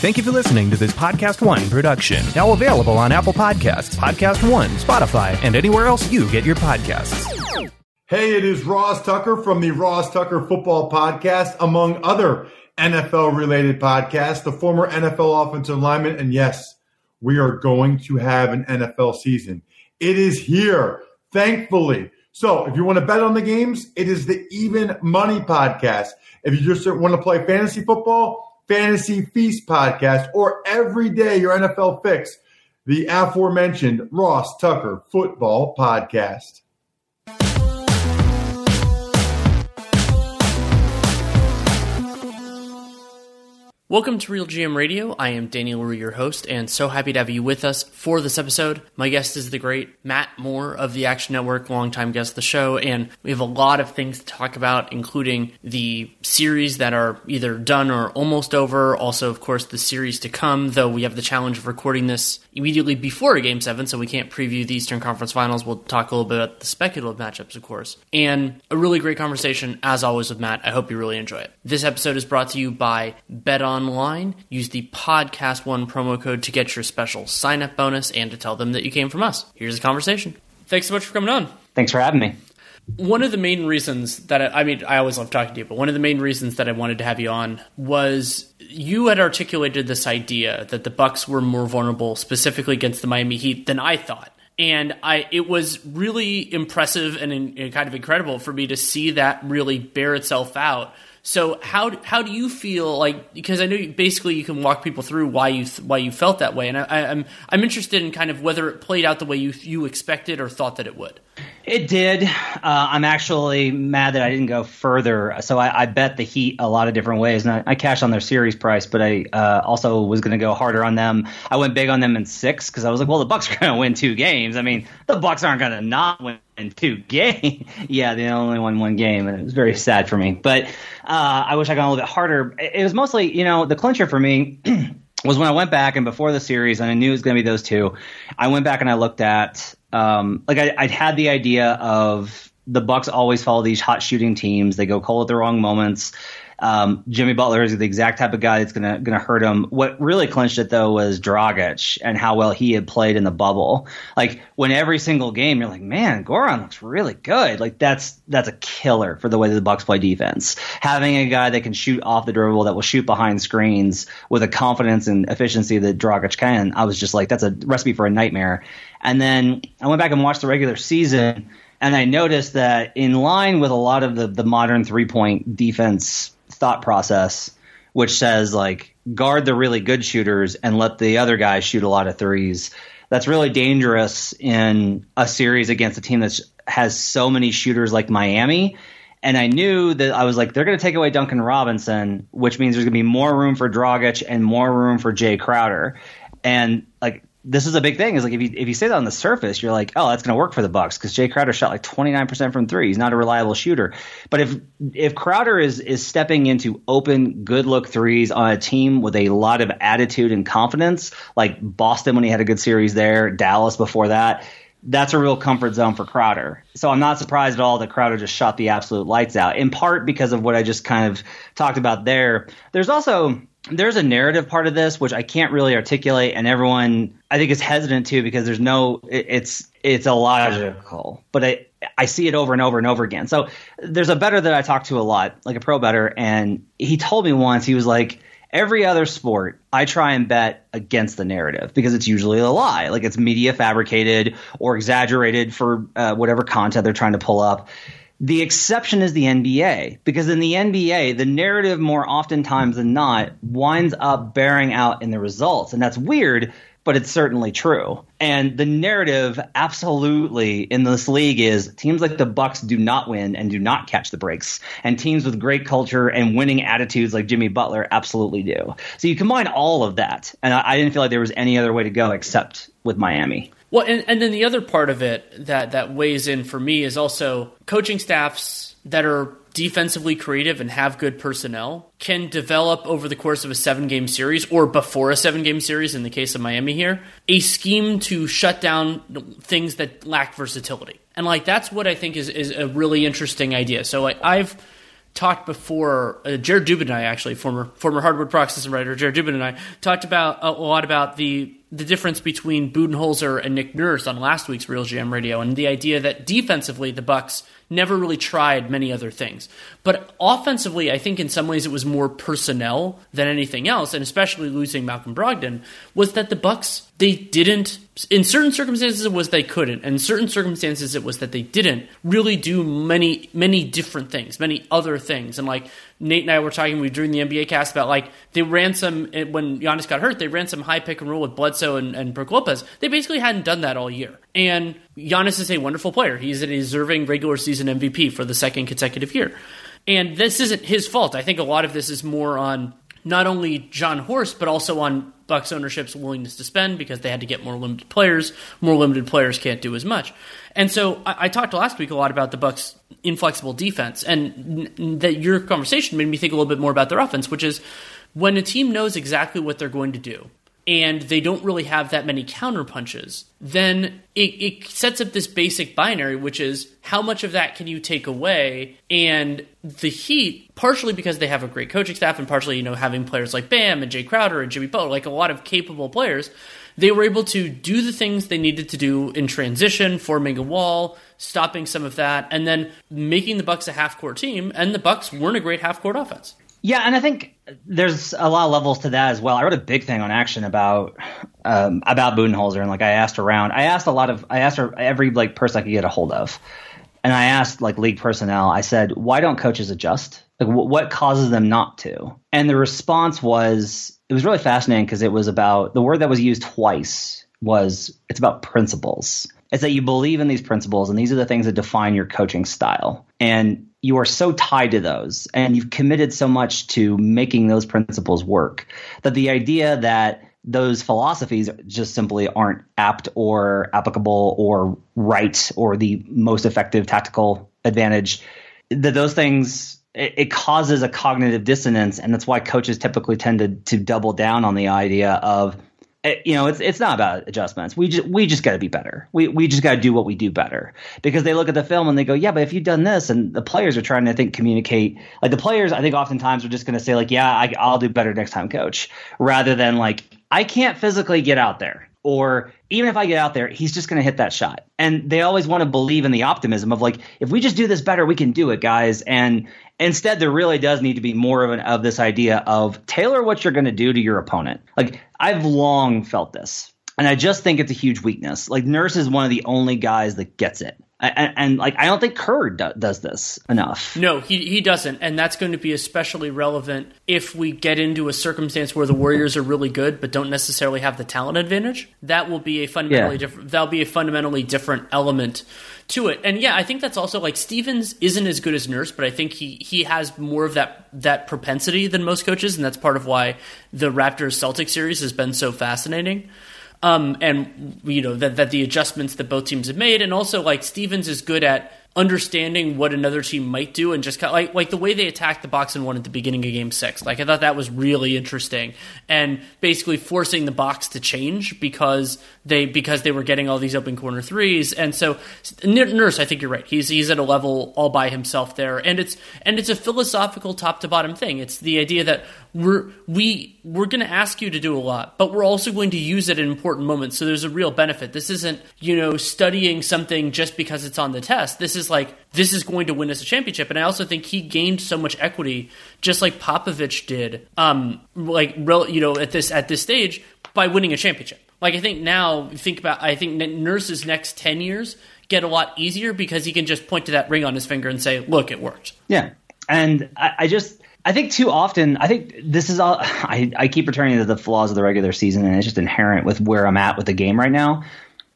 Thank you for listening to this Podcast One production. Now available on Apple Podcasts, Podcast One, Spotify, and anywhere else you get your podcasts. Hey, it is Ross Tucker from the Ross Tucker Football Podcast, among other NFL related podcasts, the former NFL offensive lineman. And yes, we are going to have an NFL season. It is here, thankfully. So if you want to bet on the games, it is the Even Money Podcast. If you just want to play fantasy football, Fantasy Feast podcast, or every day your NFL fix, the aforementioned Ross Tucker Football Podcast. Welcome to Real GM Radio. I am Danny Leroux, your host, and so happy to have you with us for this episode. My guest is the great Matt Moore of the Action Network, longtime guest of the show, and we have a lot of things to talk about, including the series that are either done or almost over. Also, of course, the series to come, though we have the challenge of recording this immediately before Game 7, so we can't preview the Eastern Conference Finals. We'll talk a little bit about the speculative matchups, of course. And a really great conversation, as always, with Matt. I hope you really enjoy it. This episode is brought to you by BetOn online, use the podcast one promo code to get your special sign up bonus and to tell them that you came from us. Here's the conversation. Thanks so much for coming on. Thanks for having me. One of the main reasons that I, I mean, I always love talking to you, but one of the main reasons that I wanted to have you on was you had articulated this idea that the Bucks were more vulnerable, specifically against the Miami Heat, than I thought and I it was really impressive and, and, kind of incredible for me to see that really bear itself out so how how do you feel like because I know you, basically you can walk people through why you why you felt that way, and I, am I'm, I'm interested in kind of whether it played out the way you you expected or thought that it would. It did. Uh, I'm actually mad that I didn't go further. So I, I, bet the Heat a lot of different ways, and I, I cashed on their series price, but I uh, also was going to go harder on them. I went big on them in six because I was like, well, the Bucks are going to win two games. I mean, the Bucks aren't going to not win two games. yeah, they only won one game, and it was very sad for me. But uh, I wish I got a little bit harder. It was mostly, you know, the clincher for me. was when I went back and before the series, and I knew it was going to be those two. I went back and I looked at um, like I, I'd had the idea of the Bucks always follow these hot shooting teams. They go cold at the wrong moments. Um, Jimmy Butler is the exact type of guy that's gonna gonna hurt him. What really clinched it though was Dragic and how well he had played in the bubble. Like when every single game you're like, man, Goran looks really good. Like that's that's a killer for the way that the Bucks play defense. Having a guy that can shoot off the dribble, that will shoot behind screens with a confidence and efficiency that Dragic can, I was just like, that's a recipe for a nightmare. And then I went back and watched the regular season and I noticed that in line with a lot of the, the modern three point defense thought process, which says like guard the really good shooters and let the other guys shoot a lot of threes. That's really dangerous in a series against a team that has so many shooters like Miami. And I knew that I was like, they're going to take away Duncan Robinson, which means there's going to be more room for Dragic and more room for Jay Crowder. And like this is a big thing. Is like if you if you say that on the surface, you're like, oh, that's going to work for the Bucks because Jay Crowder shot like 29 percent from three. He's not a reliable shooter. But if if Crowder is is stepping into open, good look threes on a team with a lot of attitude and confidence, like Boston when he had a good series there, Dallas before that. That's a real comfort zone for Crowder. So I'm not surprised at all that Crowder just shot the absolute lights out, in part because of what I just kind of talked about there. There's also there's a narrative part of this which I can't really articulate, and everyone I think is hesitant to because there's no it's it's illogical, but I I see it over and over and over again. So there's a better that I talk to a lot, like a pro better, and he told me once he was like Every other sport, I try and bet against the narrative because it's usually a lie. Like it's media fabricated or exaggerated for uh, whatever content they're trying to pull up. The exception is the NBA because in the NBA, the narrative more oftentimes than not winds up bearing out in the results. And that's weird but it's certainly true. And the narrative absolutely in this league is teams like the Bucks do not win and do not catch the breaks. And teams with great culture and winning attitudes like Jimmy Butler absolutely do. So you combine all of that, and I, I didn't feel like there was any other way to go except with Miami. Well, and, and then the other part of it that that weighs in for me is also coaching staffs that are defensively creative and have good personnel can develop over the course of a seven game series or before a seven game series in the case of Miami here a scheme to shut down things that lack versatility. And like that's what I think is is a really interesting idea. So like I've talked before. Uh, Jared Dubin and I actually former former Hardwood Paroxysm writer Jared Dubin and I talked about a lot about the the difference between Budenholzer and Nick Nurse on last week's Real GM Radio, and the idea that defensively the Bucks never really tried many other things. But offensively, I think in some ways it was more personnel than anything else, and especially losing Malcolm Brogdon, was that the Bucks they didn't in certain circumstances it was they couldn't, and in certain circumstances it was that they didn't really do many many different things, many other things. And like Nate and I were talking we during the NBA cast about like they ran some eh, when Giannis got hurt, they ran some high pick and roll with Bledsoe and, and Lopez. They basically hadn't done that all year. And Giannis is a wonderful player. He's a deserving regular season MVP for the second consecutive year. And this isn't his fault. I think a lot of this is more on not only Jon Horst, but also on Bucks ownership's willingness to spend because they had to get more limited players. More limited players can't do as much. And so I, I talked last week a lot about the Bucks' inflexible defense, and that your conversation made me think a little bit more about their offense, which is when a team knows exactly what they're going to do and they don't really have that many counter punches, then it, it, sets up this basic binary, which is how much of that can you take away? And the Heat, partially because they have a great coaching staff, and partially, you know, having players like Bam and Jay Crowder and Jimmy Butler, like a lot of capable players, they were able to do the things they needed to do in transition, forming a wall, stopping some of that, and then making the Bucks a half court team. And the Bucks weren't a great half court offense. Yeah, and I think there's a lot of levels to that as well. I wrote a big thing on action about um, about Budenholzer, and like I asked around, I asked a lot of, I asked every like person I could get a hold of, and I asked like league personnel. I said, why don't coaches adjust? Like, what causes them not to? And the response was, it was really fascinating because it was about the word that was used twice was it's about principles. It's that you believe in these principles, and these are the things that define your coaching style. And you are so tied to those and you've committed so much to making those principles work that the idea that those philosophies just simply aren't apt or applicable or right or the most effective tactical advantage that those things it, it causes a cognitive dissonance and that's why coaches typically tend to, to double down on the idea of eh, you know, it's it's not about adjustments. We just we just got to be better. We we just got to do what we do better because they look at the film and they go, yeah, but if you've done this, and the players are trying to I think communicate. Like the players, I think oftentimes are just going to say like, yeah, I, I'll do better next time, coach, rather than like, I can't physically get out there or even if I get out there, he's just going to hit that shot. And they always want to believe in the optimism of like, if we just do this better, we can do it, guys. And instead, there really does need to be more of an of this idea of tailor what you're going to do to your opponent. Like I've long felt this, and I just think it's a huge weakness. Like Nurse is one of the only guys that gets it. And, and, like I don't think Kerr do, does this enough. No, he he doesn't, and that's going to be especially relevant if we get into a circumstance where the Warriors are really good but don't necessarily have the talent advantage. That will be a fundamentally yeah. different. That'll be a fundamentally different element to it. And yeah, I think that's also like Stevens isn't as good as Nurse, but I think he he has more of that that propensity than most coaches, and that's part of why the Raptors Celtics series has been so fascinating. Um, and you know that that the adjustments that both teams have made, and also like Stevens is good at understanding what another team might do and just kind of, like like the way they attacked the box and one at the beginning of game six. Like I thought that was really interesting and basically forcing the box to change because they because they were getting all these open corner threes. And so Nurse, I think you're right. He's he's at a level all by himself there, and it's and it's a philosophical top to bottom thing. It's the idea that we're we we're going to ask you to do a lot, but we're also going to use it in important moments. So there's a real benefit. This isn't you know studying something just because it's on the test. This is like this is going to win us a championship. And I also think he gained so much equity, just like Popovich did, um, like you know at this at this stage by winning a championship. Like I think now, think about I think Nurse's next ten years get a lot easier because he can just point to that ring on his finger and say, "Look, it worked." Yeah, and I, I just I think too often, I think this is all. I, I keep returning to the flaws of the regular season, and it's just inherent with where I'm at with the game right now.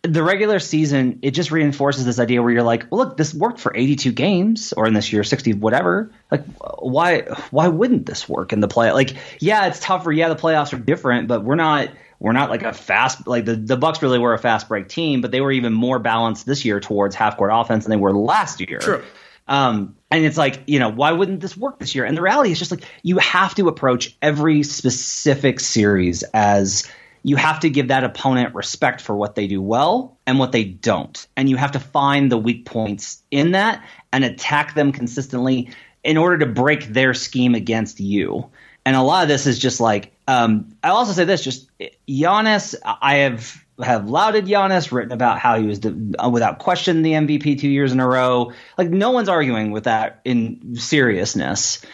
The regular season, it just reinforces this idea where you're like, well, look, this worked for 82 games, or in this year, 60, whatever. Like, why, why wouldn't this work in the play? Like, yeah, it's tougher. Yeah, the playoffs are different, but we're not we're not like a fast like the, the Bucks really were a fast break team, but they were even more balanced this year towards half court offense than they were last year. True. Um, and it's like, you know, why wouldn't this work this year? And the reality is just like you have to approach every specific series as you have to give that opponent respect for what they do well and what they don't. And you have to find the weak points in that and attack them consistently in order to break their scheme against you. And a lot of this is just like um, I'll also say this: just Giannis, I have have lauded Giannis, written about how he was uh, without question the MVP two years in a row. Like no one's arguing with that in seriousness,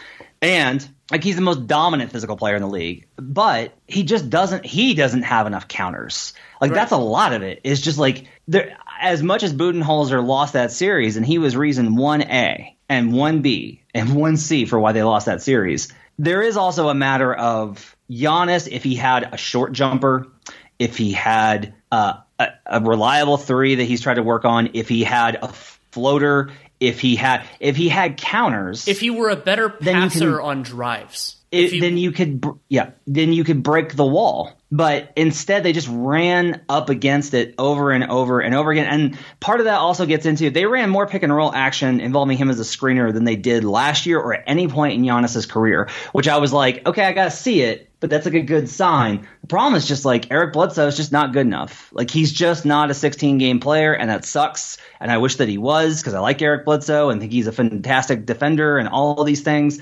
and like he's the most dominant physical player in the league. But he just doesn't. He doesn't have enough counters. Like right. that's a lot of it. It's just like there. As much as Budenholzer lost that series, and he was reason one A and one B and one C for why they lost that series there is also a matter of Giannis, if he had a short jumper, if he had uh, a, a, reliable three that he's tried to work on, if he had a floater, if he had if he had counters, if he were a better passer can, on drives, it, then you could yeah, then you could break the wall but instead they just ran up against it over and over and over again. And part of that also gets into they ran more pick and roll action involving him as a screener than they did last year or at any point in Giannis's career, which I was like, okay, I gotta see it, but that's like a good sign. The problem is just like Eric Bledsoe is just not good enough. Like he's just not a 16 game player, and that sucks. And I wish that he was because I like Eric Bledsoe and think he's a fantastic defender and all these things,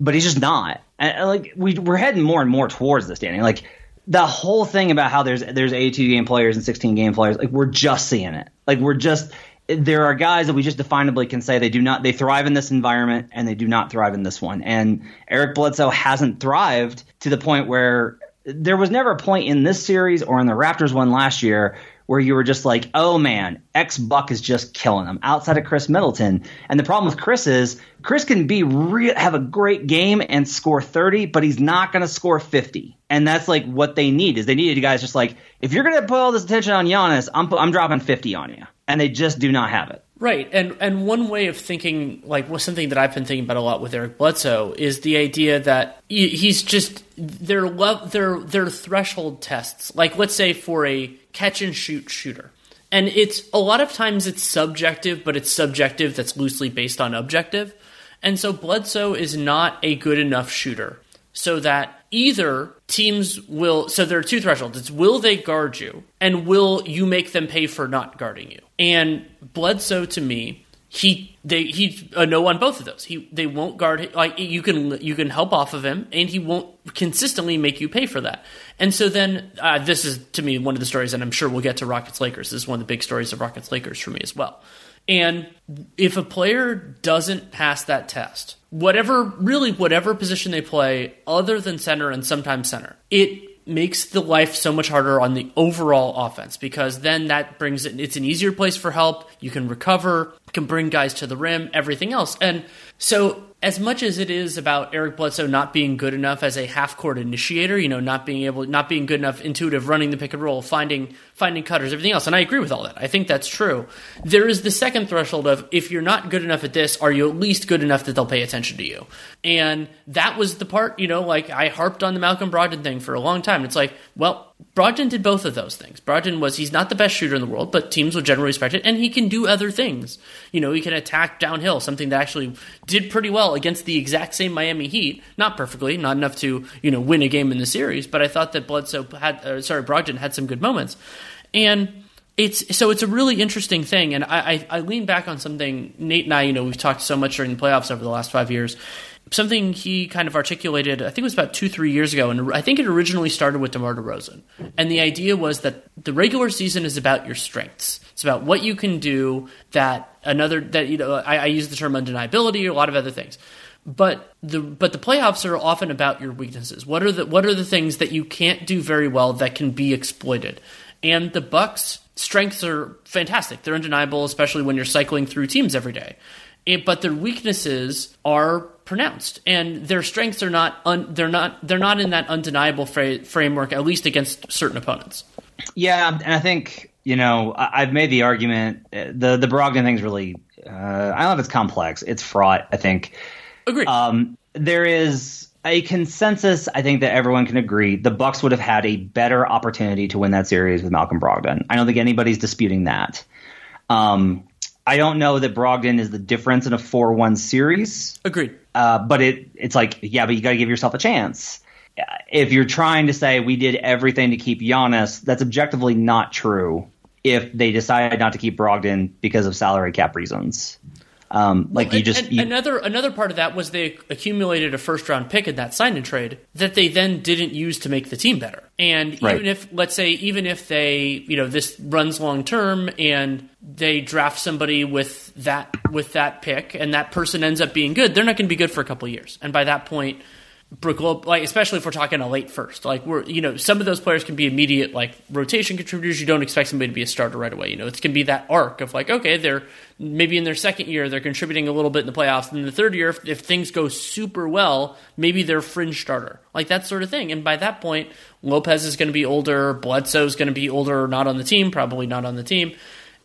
but he's just not. And like we, we're heading more and more towards this, Danny. Like the whole thing about how there's there's 82 game players and 16 game players, like we're just seeing it. Like we're just there are guys that we just definably can say they do not they thrive in this environment and they do not thrive in this one. And Eric Bledsoe hasn't thrived to the point where there was never a point in this series or in the Raptors one last year where you were just like, oh man, X Buck is just killing them outside of Khris Middleton. And the problem with Khris is Khris can be re- have a great game and score 30, but he's not going to score 50. And that's like what they need is they needed you guys just like, if you're going to put all this attention on Giannis, I'm, I'm dropping 50 on you. And they just do not have it. Right, and and one way of thinking, like was something that I've been thinking about a lot with Eric Bledsoe, is the idea that he's just their their their threshold tests. Like let's say for a catch and shoot shooter, and it's a lot of times it's subjective, but it's subjective that's loosely based on objective, and so Bledsoe is not a good enough shooter, so that either teams will so there are two thresholds. It's will they guard you and will you make them pay for not guarding you? And bledsoe to me he they he a no on both of those. He they won't guard like you can you can help off of him and he won't consistently make you pay for that. And so then uh, this is to me one of the stories and i'm sure we'll get to rockets lakers. This is one of the big stories of rockets lakers for me as well and if a player doesn't pass that test, whatever, really, whatever position they play, other than center and sometimes center, it makes the life so much harder on the overall offense because then that brings it, it's an easier place for help. You can recover, can bring guys to the rim, everything else. And so as much as it is about Eric Bledsoe not being good enough as a half court initiator, you know, not being able, not being good enough intuitive running the pick and roll, finding finding cutters, everything else, and I agree with all that. I think that's true. There is the second threshold of if you're not good enough at this, are you at least good enough that they'll pay attention to you? And that was the part, you know, like I harped on the Malcolm Brogdon thing for a long time. It's like, well, Brogdon did both of those things. Brogdon was he's not the best shooter in the world, but teams will generally respect it, and he can do other things. You know, he can attack downhill, something that actually did pretty well against the exact same Miami Heat. Not perfectly, not enough to you know win a game in the series, but I thought that Bledsoe had, uh, sorry, Brogdon had some good moments, and it's so it's a really interesting thing. And I, I I lean back on something Nate and I, you know, we've talked so much during the playoffs over the last five years something he kind of articulated, I think it was about two, three years ago, and I think it originally started with DeMar DeRozan. And the idea was that the regular season is about your strengths. It's about what you can do that another, that, you know, I, I use the term undeniability, a lot of other things. But the but the playoffs are often about your weaknesses. What are the what are the things that you can't do very well that can be exploited? And the Bucks' strengths are fantastic. They're undeniable, especially when you're cycling through teams every day. It, but their weaknesses are pronounced, and their strengths are not. Un, they're not. They're not in that undeniable fra- framework, at least against certain opponents. Yeah, and I think you know I, have made the argument. Uh, the the Brogdon thing's really. Uh, I don't know if it's complex. It's fraught. I think. Agreed. Um, there is a consensus. I think that everyone can agree the Bucks would have had a better opportunity to win that series with Malcolm Brogdon. I don't think anybody's disputing that. Um, I don't know that Brogdon is the difference in a four-one series. Agreed. Uh, but it it's like yeah, but you got to give yourself a chance. If you're trying to say we did everything to keep Giannis, that's objectively not true. If they decided not to keep Brogdon because of salary cap reasons. Um, like well, you just you, another another part of that was they accumulated a first round pick in that sign and trade that they then didn't use to make the team better. And right. even if let's say even if they you know this runs long term and they draft somebody with that with that pick and that person ends up being good, they're not going to be good for a couple years. And by that point, Brook like especially if we're talking a late first, like we're you know some of those players can be immediate like rotation contributors. You don't expect somebody to be a starter right away. You know it can be that arc of like okay they're maybe in their second year they're contributing a little bit in the playoffs, and in the third year if, if things go super well, maybe they're fringe starter. Like that sort of thing. And by that point, Lopez is going to be older, Bledsoe is going to be older, not on the team, probably not on the team,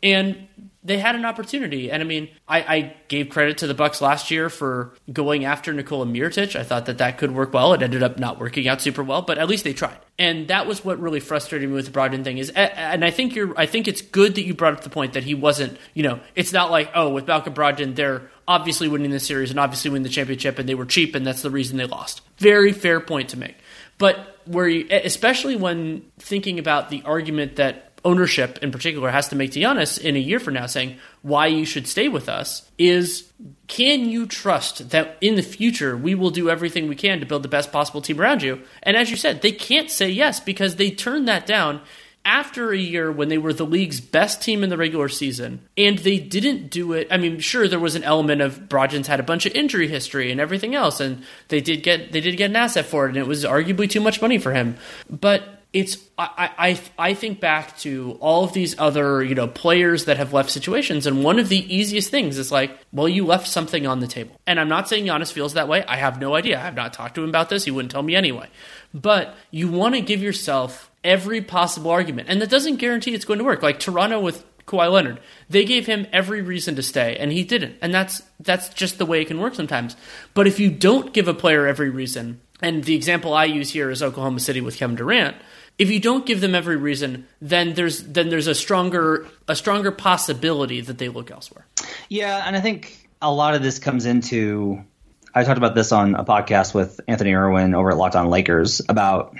and they had an opportunity. And I mean, I, I, gave credit to the Bucks last year for going after Nikola Mirotic. I thought that that could work well. It ended up not working out super well, but at least they tried. And that was what really frustrated me with the Brogdon thing is, and I think you're, I think it's good that you brought up the point that he wasn't, you know, it's not like, oh, with Malcolm Brogdon, they're obviously winning the series and obviously winning the championship and they were cheap and that's the reason they lost. Very fair point to make. But where you, especially when thinking about the argument that ownership in particular has to make to Giannis in a year from now saying why you should stay with us is can you trust that in the future we will do everything we can to build the best possible team around you? And as you said, they can't say yes because they turned that down after a year when they were the league's best team in the regular season, and they didn't do it. I mean, sure, there was an element of Brogdon's had a bunch of injury history and everything else, and they did get they did get an asset for it, and it was arguably too much money for him. But it's I, I I think back to all of these other you know players that have left situations, and one of the easiest things is like, well, you left something on the table. And I'm not saying Giannis feels that way. I have no idea. I have not talked to him about this. He wouldn't tell me anyway. But you want to give yourself every possible argument, and that doesn't guarantee it's going to work. Like Toronto with Kawhi Leonard, they gave him every reason to stay, and he didn't. And that's that's just the way it can work sometimes. But if you don't give a player every reason, and the example I use here is Oklahoma City with Kevin Durant if you don't give them every reason, then there's then there's a stronger a stronger possibility that they look elsewhere. Yeah, and I think a lot of this comes into I talked about this on a podcast with Anthony Irwin over at Locked On Lakers about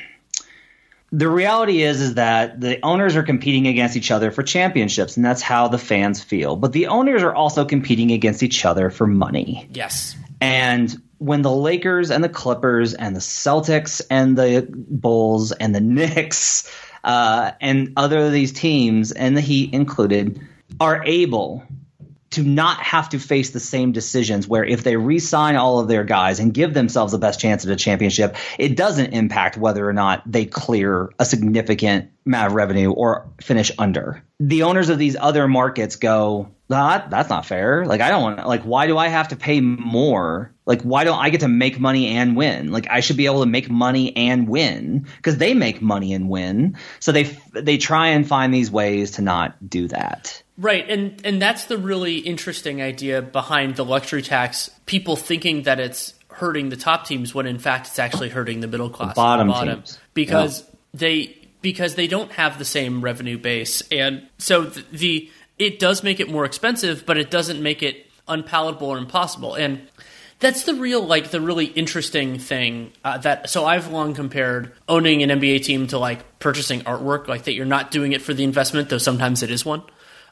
the reality is is that the owners are competing against each other for championships and that's how the fans feel. But the owners are also competing against each other for money. Yes. And when the Lakers and the Clippers and the Celtics and the Bulls and the Knicks uh, and other of these teams and the Heat included are able to not have to face the same decisions where if they re-sign all of their guys and give themselves the best chance at a championship, it doesn't impact whether or not they clear a significant amount of revenue or finish under. The owners of these other markets go, that, that's not fair. Like I don't want like why do I have to pay more? Like why don't I get to make money and win? Like I should be able to make money and win because they make money and win. So they they try and find these ways to not do that. Right, and and that's the really interesting idea behind the luxury tax. People thinking that it's hurting the top teams when in fact it's actually hurting the middle class, the bottom, the bottom teams. because yeah. they because they don't have the same revenue base, and so the, the it does make it more expensive, but it doesn't make it unpalatable or impossible. And that's the real like the really interesting thing uh, that so i've long compared owning an nba team to like purchasing artwork like that you're not doing it for the investment though sometimes it is one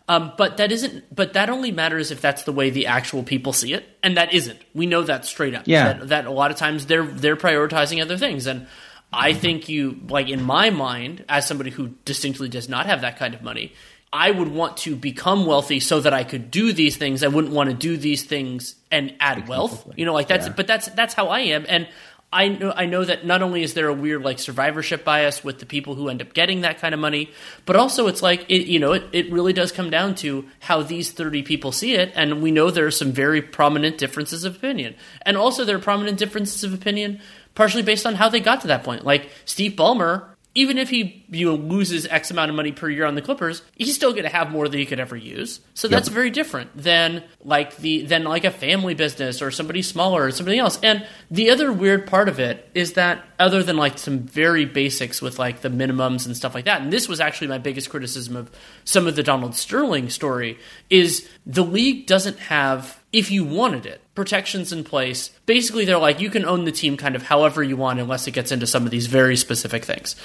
Um, but that isn't. But that only matters if that's the way the actual people see it, and that isn't. We know that straight up. Yeah. That, that a lot of times they're they're prioritizing other things, and I think you like in my mind as somebody who distinctly does not have that kind of money. I would want to become wealthy so that I could do these things. I wouldn't want to do these things and add wealth. You know, like that's Yeah. but that's that's how I am and I know I know that not only is there a weird like survivorship bias with the people who end up getting that kind of money, but also it's like it, you know it, it really does come down to how these 30 people see it and we know there are some very prominent differences of opinion. And also there are prominent differences of opinion partially based on how they got to that point. Like Steve Ballmer even if he you know loses X amount of money per year on the Clippers, he's still going to have more than he could ever use. So that's very different than like the than like a family business or somebody smaller or something else. And the other weird part of it is that other than like some very basics with like the minimums and stuff like that, and this was actually my biggest criticism of some of the Donald Sterling story is the league doesn't have if you wanted it protections in place. Basically, they're like you can own the team kind of however you want, unless it gets into some of these very specific things.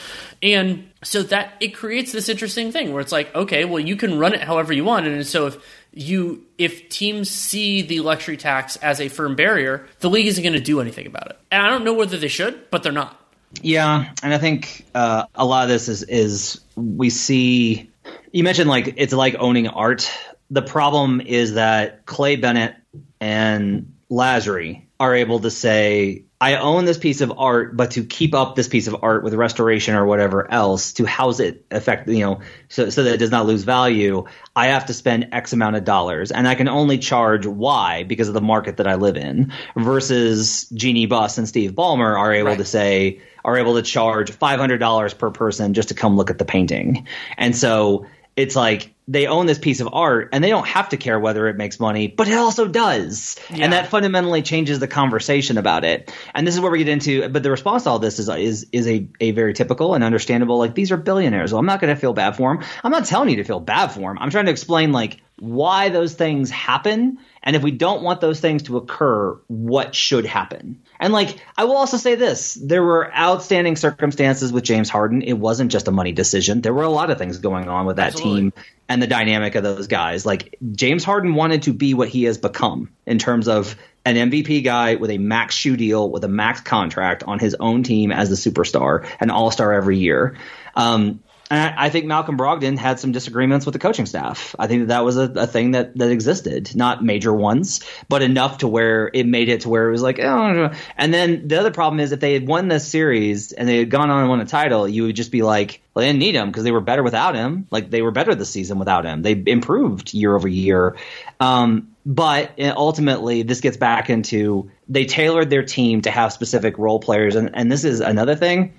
And so that it creates this interesting thing where it's like, okay, well, you can run it however you want, and so if you if teams see the luxury tax as a firm barrier, the league isn't going to do anything about it. And I don't know whether they should, but they're not. Yeah, and I think uh, a lot of this is is we see. You mentioned like it's like owning art. The problem is that Clay Bennett and Lasry are able to say, "I own this piece of art, but to keep up this piece of art with restoration or whatever else to house it, effect you know, so so that it does not lose value, I have to spend X amount of dollars, and I can only charge Y because of the market that I live in." Versus Jeanie Buss and Steve Ballmer are able Right. to say are able to charge five hundred dollars per person just to come look at the painting, and so it's like they own this piece of art and they don't have to care whether it makes money, but it also does, Yeah. and that fundamentally changes the conversation about it. And this is where we get into. But the response to all this is is is a a very typical and understandable. Like these are billionaires. Well, I'm not going to feel bad for them. I'm not telling you to feel bad for them. I'm trying to explain like why those things happen and if we don't want those things to occur, what should happen? And like, I will also say this: there were outstanding circumstances with James Harden. It wasn't just a money decision. There were a lot of things going on with that Absolutely. team and the dynamic of those guys. Like James Harden wanted to be what he has become in terms of an MVP guy with a max shoe deal, with a max contract on his own team as the superstar, an All Star every year. Um, and I I think Malcolm Brogdon had some disagreements with the coaching staff. I think that, that was a, a thing that, that existed, not major ones, but enough to where it made it to where it was like, oh. And then the other problem is if they had won this series and they had gone on and won a title, you would just be like, well, they didn't need him because they were better without him. Like they were better this season without him. They improved year over year. Um, but uh, ultimately, this gets back into they tailored their team to have specific role players, and, and this is another thing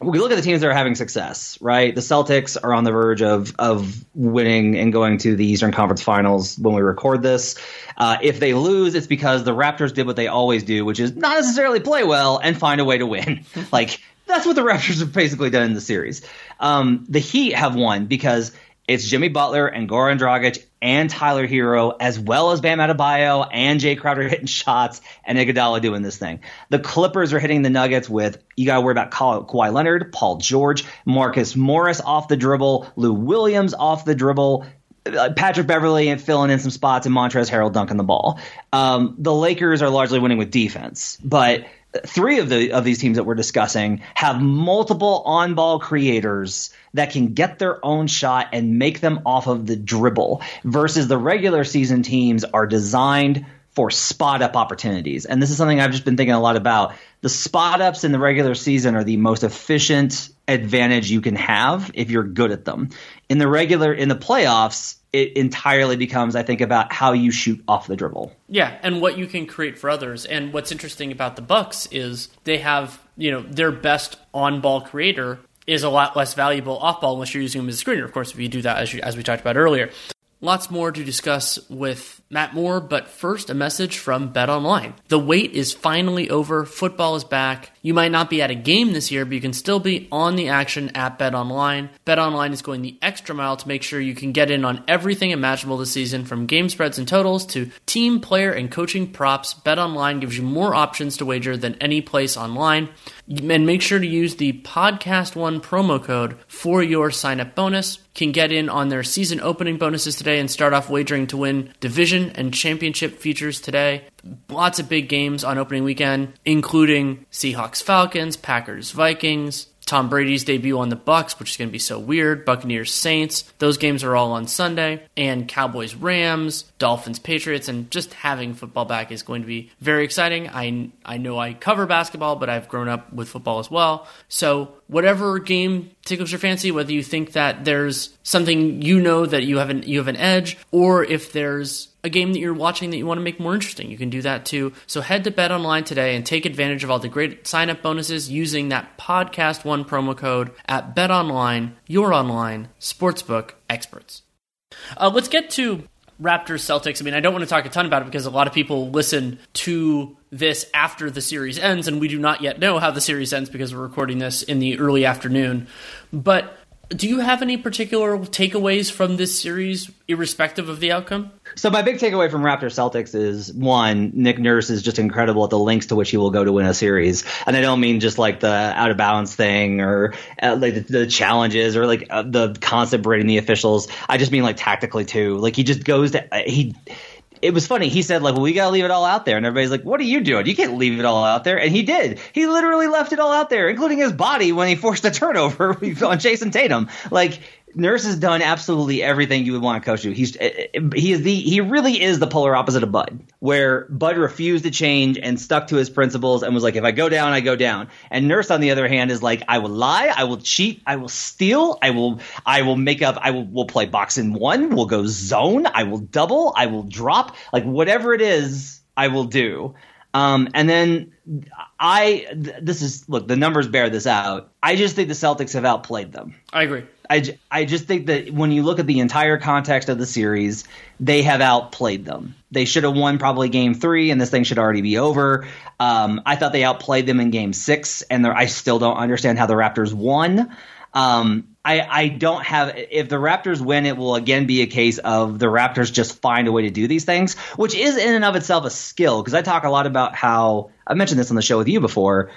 we look at the teams that are having success, right? The Celtics are on the verge of of winning and going to the Eastern Conference Finals when we record this. Uh, if they lose, it's because the Raptors did what they always do, which is not necessarily play well and find a way to win. like that's what the Raptors have basically done in the series. Um, the Heat have won because it's Jimmy Butler and Goran Dragic and Tyler Herro, as well as Bam Adebayo and Jay Crowder hitting shots and Iguodala doing this thing. The Clippers are hitting the Nuggets with you got to worry about Ka- Kawhi Leonard, Paul George, Marcus Morris off the dribble, Lou Williams off the dribble. uh, Patrick Beverley and filling in some spots, and Montrezl Harrell dunking the ball. Um, the Lakers are largely winning with defense, but three of the of these teams that we're discussing have multiple on-ball creators that can get their own shot and make them off of the dribble versus the regular season teams are designed for spot up opportunities. And this is something I've just been thinking a lot about. The spot ups in the regular season are the most efficient advantage you can have if you're good at them. In the regular in the playoffs, it entirely becomes I think about how you shoot off the dribble. Yeah, and what you can create for others. And what's interesting about the Bucks is they have, you know, their best on-ball creator is a lot less valuable off-ball unless you're using him as a screener. Of course, if you do that, as, you, as we talked about earlier. Lots more to discuss with Matt Moore, but first, a message from Bet Online. The wait is finally over. Football is back. You might not be at a game this year, but you can still be on the action at Bet Online. Bet Online is going the extra mile to make sure you can get in on everything imaginable this season from game spreads and totals to team, player, and coaching props. Bet Online gives you more options to wager than any place online. And make sure to use the Podcast One promo code for your sign up bonus. Can get in on their season opening bonuses today and start off wagering to win division and championship features today. Lots of big games on opening weekend, including Seahawks Falcons, Packers Vikings, Tom Brady's debut on the Bucs, which is going to be so weird. Buccaneers Saints, those games are all on Sunday, and Cowboys Rams, Dolphins Patriots, and just having football back is going to be very exciting. I I know I cover basketball, but I've grown up with football as well. So whatever game tickles your fancy, whether you think that there's something you know that you have an you have an edge, or if there's a game that you're watching that you want to make more interesting, you can do that too. So head to Bet Online today and take advantage of all the great sign up bonuses using that podcast one promo code at Bet Online, your online sportsbook experts. Uh, let's get to Raptors Celtics. I mean, I don't want to talk a ton about it because a lot of people listen to this after the series ends, and we do not yet know how the series ends because we're recording this in the early afternoon. But do you have any particular takeaways from this series, irrespective of the outcome? So my big takeaway from Raptor Celtics is one, Nick Nurse is just incredible at the lengths to which he will go to win a series, and I don't mean just like the out of bounds thing or uh, like the, the, challenges or like uh, the constant berating the officials. I just mean like tactically too. Like he just goes to uh, he it was funny. He said, like, well, we got to leave it all out there. And everybody's like, what are you doing? You can't leave it all out there. And he did. He literally left it all out there, including his body when he forced a turnover on Jayson Tatum. Like, Nurse has done absolutely everything you would want a coach to. He's eh, eh, he is the he really is the polar opposite of Bud, where Bud refused to change and stuck to his principles and was like, if I go down, I go down. And Nurse, on the other hand, is like, I will lie, I will cheat, I will steal, I will I will make up, I will will play box in one, we'll go zone, I will double, I will drop, like whatever it is, I will do. Um, and then I, this is look, the numbers bear this out. I just think the Celtics have outplayed them. I agree. I, I just think that when you look at the entire context of the series, they have outplayed them. They should have won probably game three, and this thing should already be over. Um, I thought they outplayed them in game six, and I still don't understand how the Raptors won. Um, I, I don't have. If the Raptors win, it will again be a case of the Raptors just find a way to do these things, which is in and of itself a skill. Because I talk a lot about how I mentioned this on the show with you before.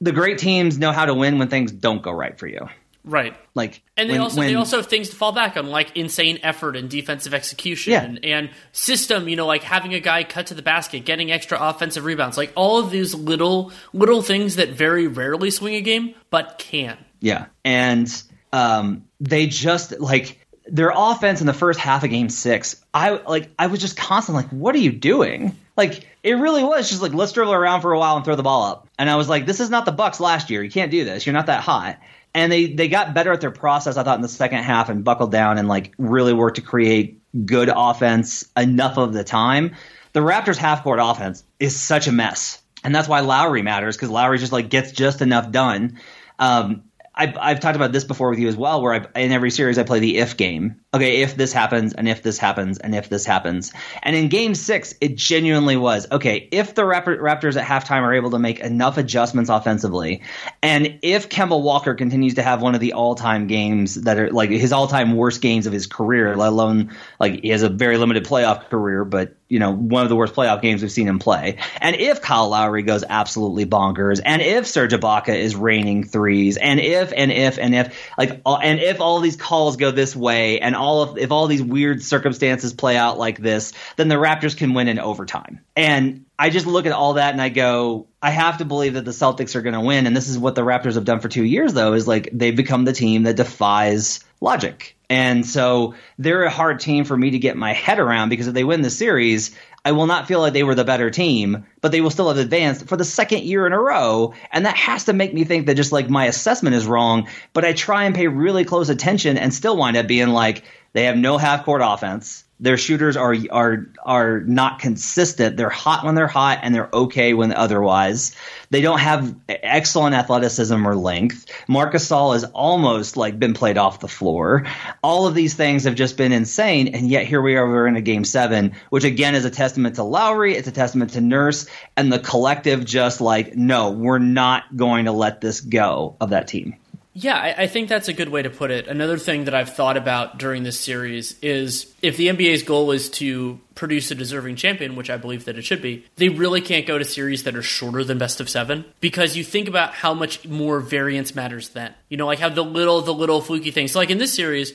The great teams know how to win when things don't go right for you. Right. Like and they when, also when, they also have things to fall back on, like insane effort and defensive execution yeah. and, and, system. You know, like having a guy cut to the basket, getting extra offensive rebounds, like all of these little little things that very rarely swing a game, but can. Yeah, and um, they just like their offense in the first half of Game Six. I like I was just constantly like, what are you doing? Like it really was just like let's dribble around for a while and throw the ball up. And I was like, this is not the Bucks last year. You can't do this. You're not that hot and they they got better at their process. I thought in the second half and buckled down and like really worked to create good offense enough of the time. The Raptors half court offense is such a mess, and that's why Lowry matters because Lowry just like gets just enough done. Um, I've, I've talked about this before with you as well, where I, in every series I play the if game. Okay, if this happens, and if this happens, and if this happens. And in game six, it genuinely was okay, if the Raptors at halftime are able to make enough adjustments offensively, and if Kemba Walker continues to have one of the all time games that are like his all time worst games of his career, let alone like he has a very limited playoff career, but you know, one of the worst playoff games we've seen him play. And if Kyle Lowry goes absolutely bonkers, and if Serge Ibaka is raining threes, and if and if and if like and if all these calls go this way, and all of if all these weird circumstances play out like this, then the Raptors can win in overtime. And I just look at all that and I go, I have to believe that the Celtics are going to win. And this is what the Raptors have done for two years, though, is like they've become the team that defies logic. And so they're a hard team for me to get my head around because if they win the series, I will not feel like they were the better team, but they will still have advanced for the second year in a row. And that has to make me think that just like my assessment is wrong, but I try and pay really close attention and still wind up being like, They have no half court offense. Their shooters are are are not consistent. They're hot when they're hot, and they're okay when otherwise. They don't have excellent athleticism or length. Marcus Gasol has almost like been played off the floor. All of these things have just been insane, and yet here we are. We're in a game seven, which again is a testament to Lowry. It's a testament to Nurse and the collective. Just like no, we're not going to let this go of that team. Yeah, I, I, think that's a good way to put it. Another thing that I've thought about during this series is if the NBA's goal is to produce a deserving champion, which I believe that it should be, they really can't go to series that are shorter than best of seven because you think about how much more variance matters then. You know, like how the little, the little fluky things. So like in this series,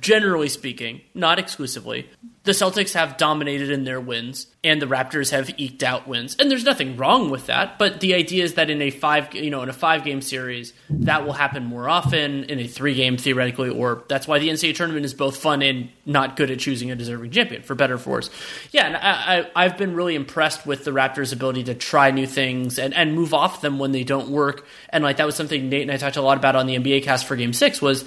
generally speaking, not exclusively, the Celtics have dominated in their wins and the Raptors have eked out wins. And there's nothing wrong with that, but the idea is that in a 5, you know, in a 5 game series, that will happen more often in a 3 game theoretically or that's why the NCAA tournament is both fun and not good at choosing a deserving champion for better or for worse. Yeah, and I, I have been really impressed with the Raptors' ability to try new things and and move off them when they don't work. And like that was something Nate and I talked a lot about on the NBA cast for game 6 was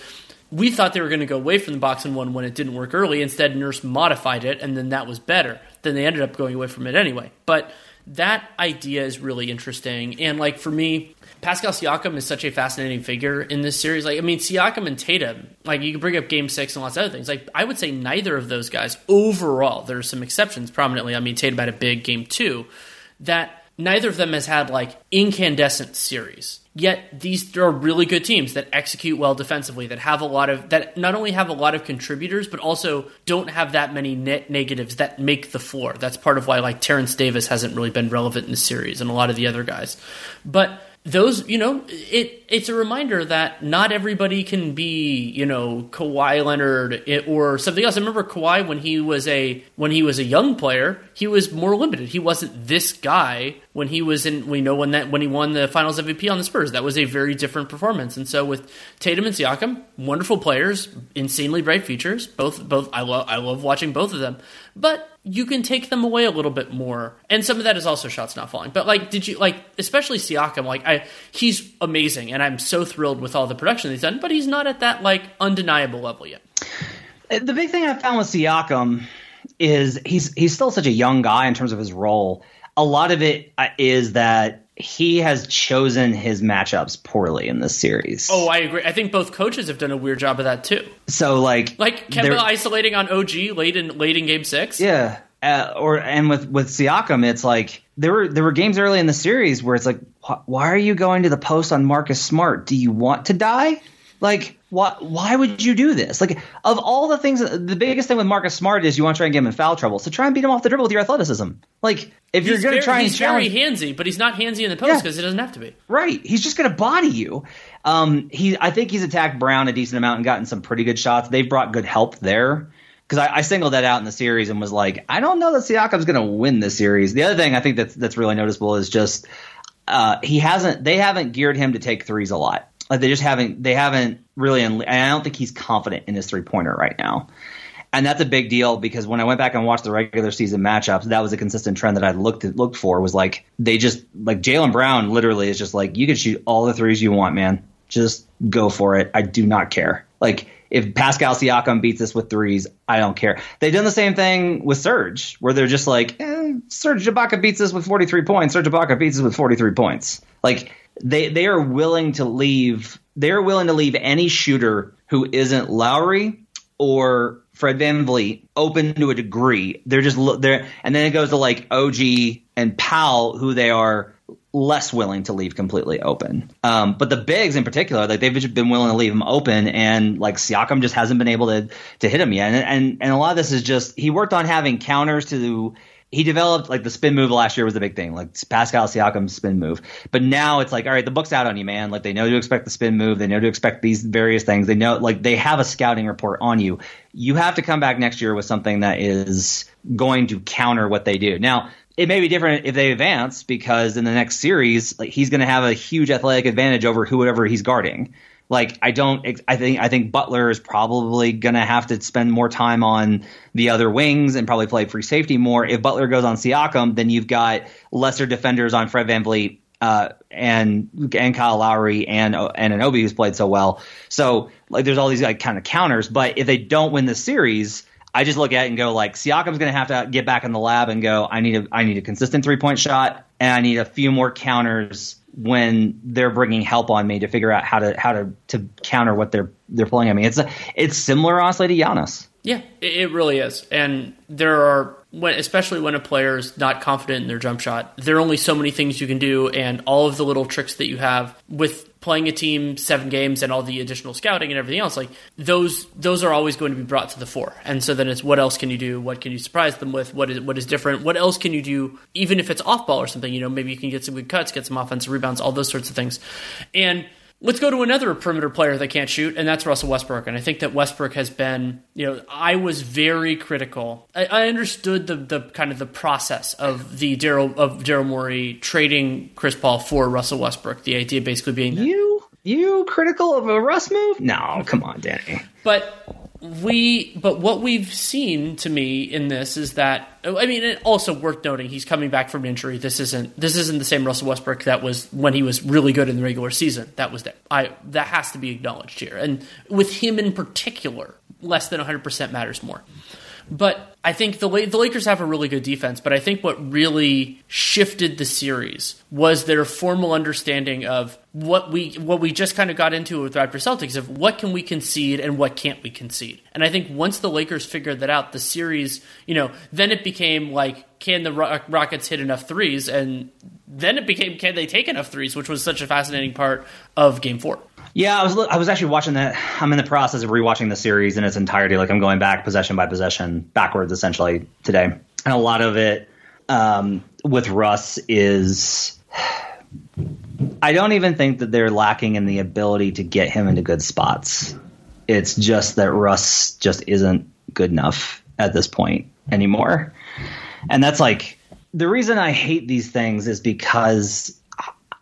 we thought they were going to go away from the box and one when it didn't work early. Instead, Nurse modified it, and then that was better. Then they ended up going away from it anyway. But that idea is really interesting. And like for me, Pascal Siakam is such a fascinating figure in this series. Like, I mean, Siakam and Tatum, like you can bring up game six and lots of other things. Like, I would say neither of those guys overall, there are some exceptions prominently. I mean, Tatum had a big game two, that neither of them has had like incandescent series. Yet these are really good teams that execute well defensively, that have a lot of that not only have a lot of contributors, but also don't have that many net negatives that make the floor. That's part of why like Terence Davis hasn't really been relevant in the series, and a lot of the other guys. But those, you know, it it's a reminder that not everybody can be, you know, Kawhi Leonard or something else. I remember Kawhi when he was a when he was a young player, he was more limited. He wasn't this guy when he was in. We know when that when he won the Finals MVP on the Spurs, that was a very different performance. And so with Tatum and Siakam, wonderful players, insanely bright features. Both both I love I love watching both of them, but you can take them away a little bit more. And some of that is also shots not falling. But like, did you like, especially Siakam? Like, I he's amazing, and I'm so thrilled with all the production he's done. But he's not at that like undeniable level yet. The big thing I found with Siakam is he's he's still such a young guy in terms of his role. A lot of it uh, that he has chosen his matchups poorly in this series. Oh, I agree. I think both coaches have done a weird job of that too. So like like Kemba isolating on OG late in late in game 6? Yeah. Uh, or and with with Siakam it's like there were there were games early in the series where it's like why are you going to the post on Marcus Smart? Do you want to die? Like, why, why would you do this? Like, of all the things, the biggest thing with Marcus Smart is you want to try and get him in foul trouble. So try and beat him off the dribble with your athleticism. Like, if you're going to try and he's challenge, very handsy, but he's not handsy in the post because yeah. he doesn't have to be. Right. He's just going to body you. Um, he, I think he's attacked Brown a decent amount and gotten some pretty good shots. They've brought good help there because I, I, singled that out in the series and was like, I don't know that Siakam's going to win this series. The other thing I think that's that's really noticeable is just uh, he hasn't they haven't geared him to take threes a lot. Like they just haven't they haven't really. And I don't think he's confident in his three pointer right now. And that's a big deal because when I went back and watched the regular season matchups, that was a consistent trend that I looked looked for. Was like they just like Jaylen Brown literally is just like you can shoot all the threes you want, man. Just go for it. I do not care. Like if Pascal Siakam beats us with threes, I don't care. They've done the same thing with Serge, where they're just like, eh, Serge Ibaka beats us with 43 points. Serge Ibaka beats us with 43 points. Like they they are willing to leave. They're willing to leave any shooter who isn't Lowry or Fred Van VanVleet open to a degree. They're just there, and then it goes to like OG and Powell, who they are less willing to leave completely open. Um, but the bigs in particular, like they've been willing to leave them open, and like Siakam just hasn't been able to to hit him yet. And and, and a lot of this is just he worked on having counters to he developed like the spin move last year was the big thing, like Pascal Siakam's spin move. But now it's like, all right, the book's out on you, man. Like they know to expect the spin move, they know to expect these various things. They know like they have a scouting report on you. You have to come back next year with something that is going to counter what they do. Now, it may be different if they advance because in the next series, like he's going to have a huge athletic advantage over whoever he's guarding. Like I don't, I think I think Butler is probably going to have to spend more time on the other wings and probably play free safety more. If Butler goes on Siakam, then you've got lesser defenders on Fred VanVleet uh, and and Kyle Lowry and and Anunoby who's played so well. So like there's all these like kind of counters. But if they don't win the series, I just look at it and go like Siakam's going to have to get back in the lab and go. I need a I need a consistent three point shot and I need a few more counters when they're bringing help on me to figure out how to how to to counter what they're they're playing. I me. it's a, it's similar honestly to Giannis. Yeah, it really is. And there are when especially when a player is not confident in their jump shot, there are only so many things you can do and all of the little tricks that you have with playing a team seven games and all the additional scouting and everything else like those those are always going to be brought to the fore. And so then it's what else can you do? What can you surprise them with? What is what is different? What else can you do even if it's off ball or something? You know maybe you can get some good cuts get some offensive rebounds all those sorts of things. And Let's go to another perimeter player that can't shoot, and that's Russell Westbrook. And I think that Westbrook has been, you know, I was very critical. I, I understood the the kind of the process of the Daryl of Daryl Morey trading Chris Paul for Russell Westbrook. The idea basically being that, You you critical of a Russ move? No, come on, Danny. but we but what we've seen to me in this is that I mean also worth noting he's coming back from injury. This isn't this isn't the same Russell Westbrook that was when he was really good in the regular season. That was that I that has to be acknowledged here. And with him in particular, less than 100% matters more. But I think the the Lakers have a really good defense. But I think what really shifted the series was their formal understanding of what we what we just kind of got into with Raptors Celtics of what can we concede and what can't we concede. And I think once the Lakers figured that out, the series, you know, then it became like can the Rockets hit enough threes, and then it became can they take enough threes, which was such a fascinating part of Game Four. Yeah, I was I was actually watching that. I'm in the process of rewatching the series in its entirety. Like I'm going back possession by possession, backwards essentially today, and a lot of it um, with Russ is. I don't even think that they're lacking in the ability to get him into good spots. It's just that Russ just isn't good enough at this point anymore. And that's like the reason I hate these things is because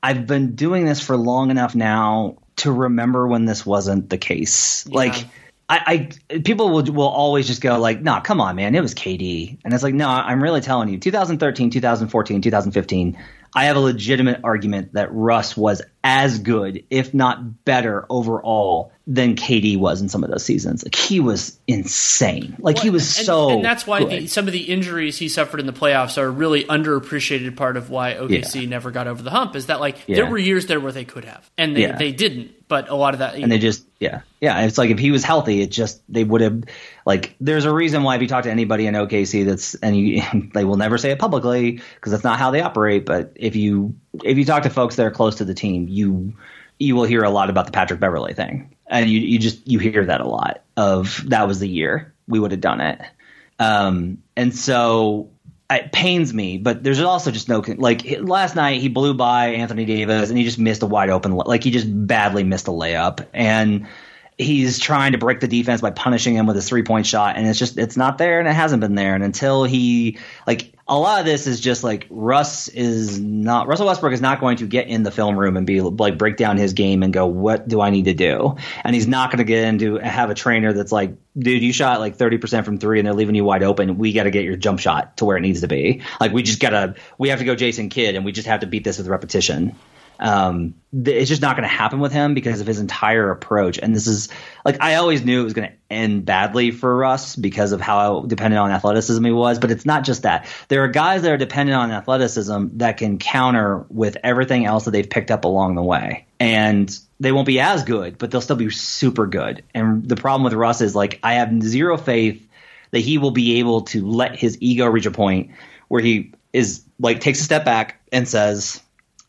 I've been doing this for long enough now to remember when this wasn't the case. Yeah. Like I, I, people will will always just go like, "Nah, come on, man, it was KD," and it's like, no, I'm really telling you, 2013, 2014, 2015, I have a legitimate argument that Russ was as good, if not better, overall than KD was in some of those seasons. Like he was insane. Like well, he was and, so. And that's why the, some of the injuries he suffered in the playoffs are a really underappreciated part of why OKC yeah. never got over the hump. Is that like yeah. there were years there where they could have, and they, yeah. they didn't. But a lot of that, and they just yeah yeah. It's like if he was healthy, it just they would have like. There's a reason why if you talk to anybody in OKC, that's and you, they will never say it publicly because that's not how they operate. But if you if you talk to folks that are close to the team, you you will hear a lot about the Patrick Beverley thing, and you you just you hear that a lot of that was the year we would have done it, um, and so it pains me, but there's also just no like last night he blew by Anthony Davis and he just missed a wide open like he just badly missed a layup and he's trying to break the defense by punishing him with his three point shot, and it's just it's not there, and it hasn't been there. And until he like a lot of this is just like Russ is not Russell Westbrook is not going to get in the film room and be like break down his game and go what do I need to do, and he's not going to get into have a trainer that's like dude you shot like thirty percent from three and they're leaving you wide open. We got to get your jump shot to where it needs to be. Like we just gotta we have to go Jason Kidd and we just have to beat this with repetition um, it's just not going to happen with him because of his entire approach. And this is like I always knew it was going to end badly for Russ because of how dependent on athleticism he was. But it's not just that. There are guys that are dependent on athleticism that can counter with everything else that they've picked up along the way, and they won't be as good, but they'll still be super good. And the problem with Russ is like I have zero faith that he will be able to let his ego reach a point where he is like takes a step back and says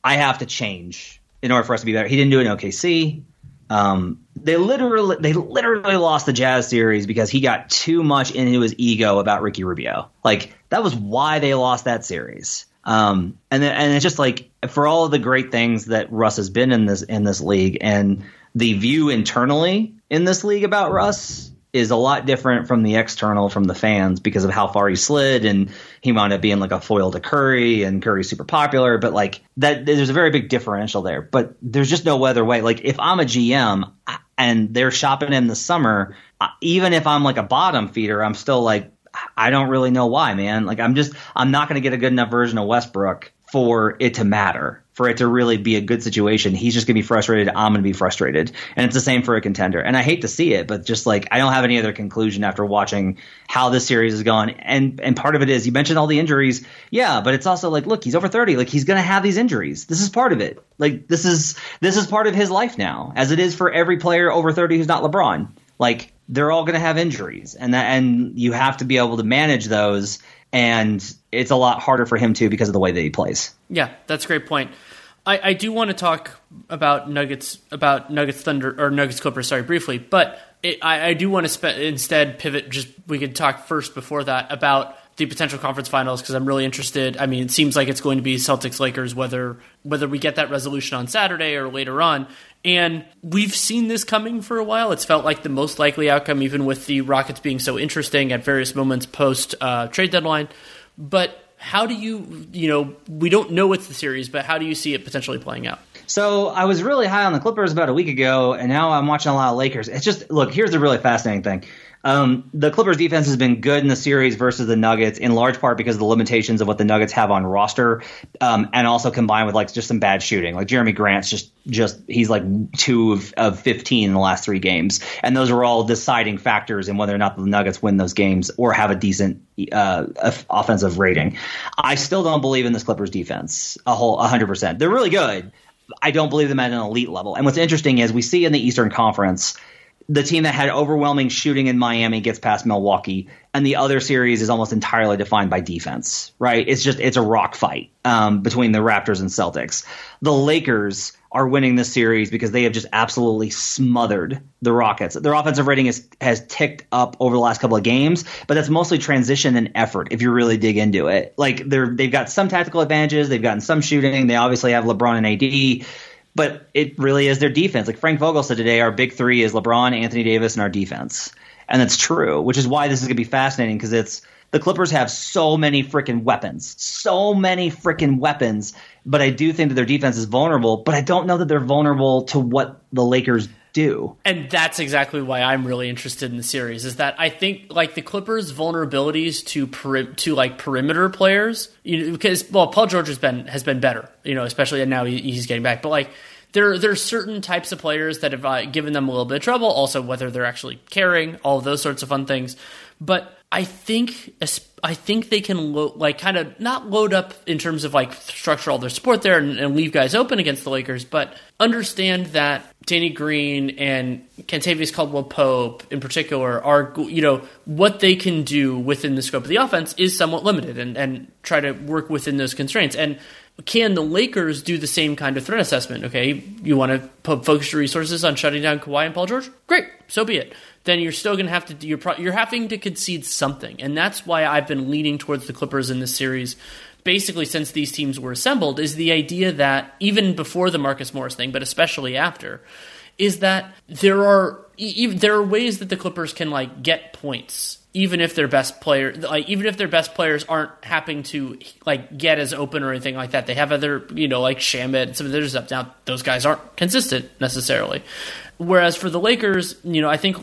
I have to change in order for us to be better. He didn't do it in OKC. Um, they literally they literally lost the Jazz series because he got too much into his ego about Ricky Rubio. Like that was why they lost that series. Um, and then, and it's just like for all of the great things that Russ has been in this in this league and the view internally in this league about Russ is a lot different from the external from the fans because of how far he slid and he wound up being like a foil to Curry and Curry's super popular but like that there's a very big differential there. But there's just no other way. Like if I'm a GM and they're shopping him this summer even if I'm like a bottom feeder I'm still like I don't really know why man. Like I'm just I'm not going to get a good enough version of Westbrook for it to matter for it to really be a good situation. He's just going to be frustrated. I'm going to be frustrated. And it's the same for a contender. And I hate to see it, but just like I don't have any other conclusion after watching how this series is going. And and part of it is you mentioned all the injuries. Yeah, but it's also like look, he's over 30. Like he's going to have these injuries. This is part of it. Like this is this is part of his life now, as it is for every player over 30 who's not LeBron. Like they're all going to have injuries and that, and you have to be able to manage those and it's a lot harder for him too because of the way that he plays. Yeah, that's a great point. I, I do want to talk about Nuggets about Nuggets Thunder or Nuggets Clippers, sorry, briefly, but it, I, I do want to spe- instead pivot. Just we could talk first before that about the potential conference finals because I'm really interested. I mean, it seems like it's going to be Celtics Lakers, whether whether we get that resolution on Saturday or later on. And we've seen this coming for a while. It's felt like the most likely outcome, even with the Rockets being so interesting at various moments post uh, trade deadline. But how do you, you know, we don't know what's the series, but how do you see it potentially playing out? So I was really high on the Clippers about a week ago, and now I'm watching a lot of Lakers. It's just look. Here's the really fascinating thing. Um, the Clippers defense has been good in the series versus the Nuggets, in large part because of the limitations of what the Nuggets have on roster, um, and also combined with like just some bad shooting. Like Jerami Grant's just just he's like two of, of 15 in the last three games, and those are all deciding factors in whether or not the Nuggets win those games or have a decent uh, offensive rating. I still don't believe in this Clippers defense a whole 100. percent They're really good. I don't believe them at an elite level. And what's interesting is we see in the Eastern Conference the team that had overwhelming shooting in Miami gets past Milwaukee, and the other series is almost entirely defined by defense. Right? It's just it's a rock fight um, between the Raptors and Celtics. The Lakers are winning this series because they have just absolutely smothered the Rockets. Their offensive rating is, has ticked up over the last couple of games, but that's mostly transition and effort. If you really dig into it, like they're they've got some tactical advantages, they've gotten some shooting. They obviously have LeBron and AD but it really is their defense. Like Frank Vogel said today, our big three is LeBron, Anthony Davis, and our defense. And that's true, which is why this is going to be fascinating because it's the Clippers have so many freaking weapons, so many freaking weapons. But I do think that their defense is vulnerable, but I don't know that they're vulnerable to what the Lakers do. And that's exactly why I'm really interested in the series. Is that I think like the Clippers' vulnerabilities to peri- to like perimeter players, you know, because well, Paul George has been has been better, you know, especially and now he, he's getting back, but like. There, are certain types of players that have uh, given them a little bit of trouble. Also, whether they're actually caring, all those sorts of fun things. But I think I think they can lo- like kind of not load up in terms of like structure all their support there and, and, leave guys open against the Lakers, but understand that Danny Green and Kentavious Caldwell Pope in particular are you know what they can do within the scope of the offense is somewhat limited and and try to work within those constraints and can the Lakers do the same kind of threat assessment? Okay, you want to put focus your resources on shutting down Kawhi and Paul George? Great, so be it. Then you're still going to have to you're pro- you're having to concede something, and that's why I've been leaning towards the Clippers in this series. Basically, since these teams were assembled, is the idea that even before the Marcus Morris thing, but especially after, is that there are there are ways that the Clippers can like get points even if their best player like even if their best players aren't happening to like get as open or anything like that they have other you know like Shamet and some of their stuff. Now those guys aren't consistent necessarily. Whereas for the Lakers you know I think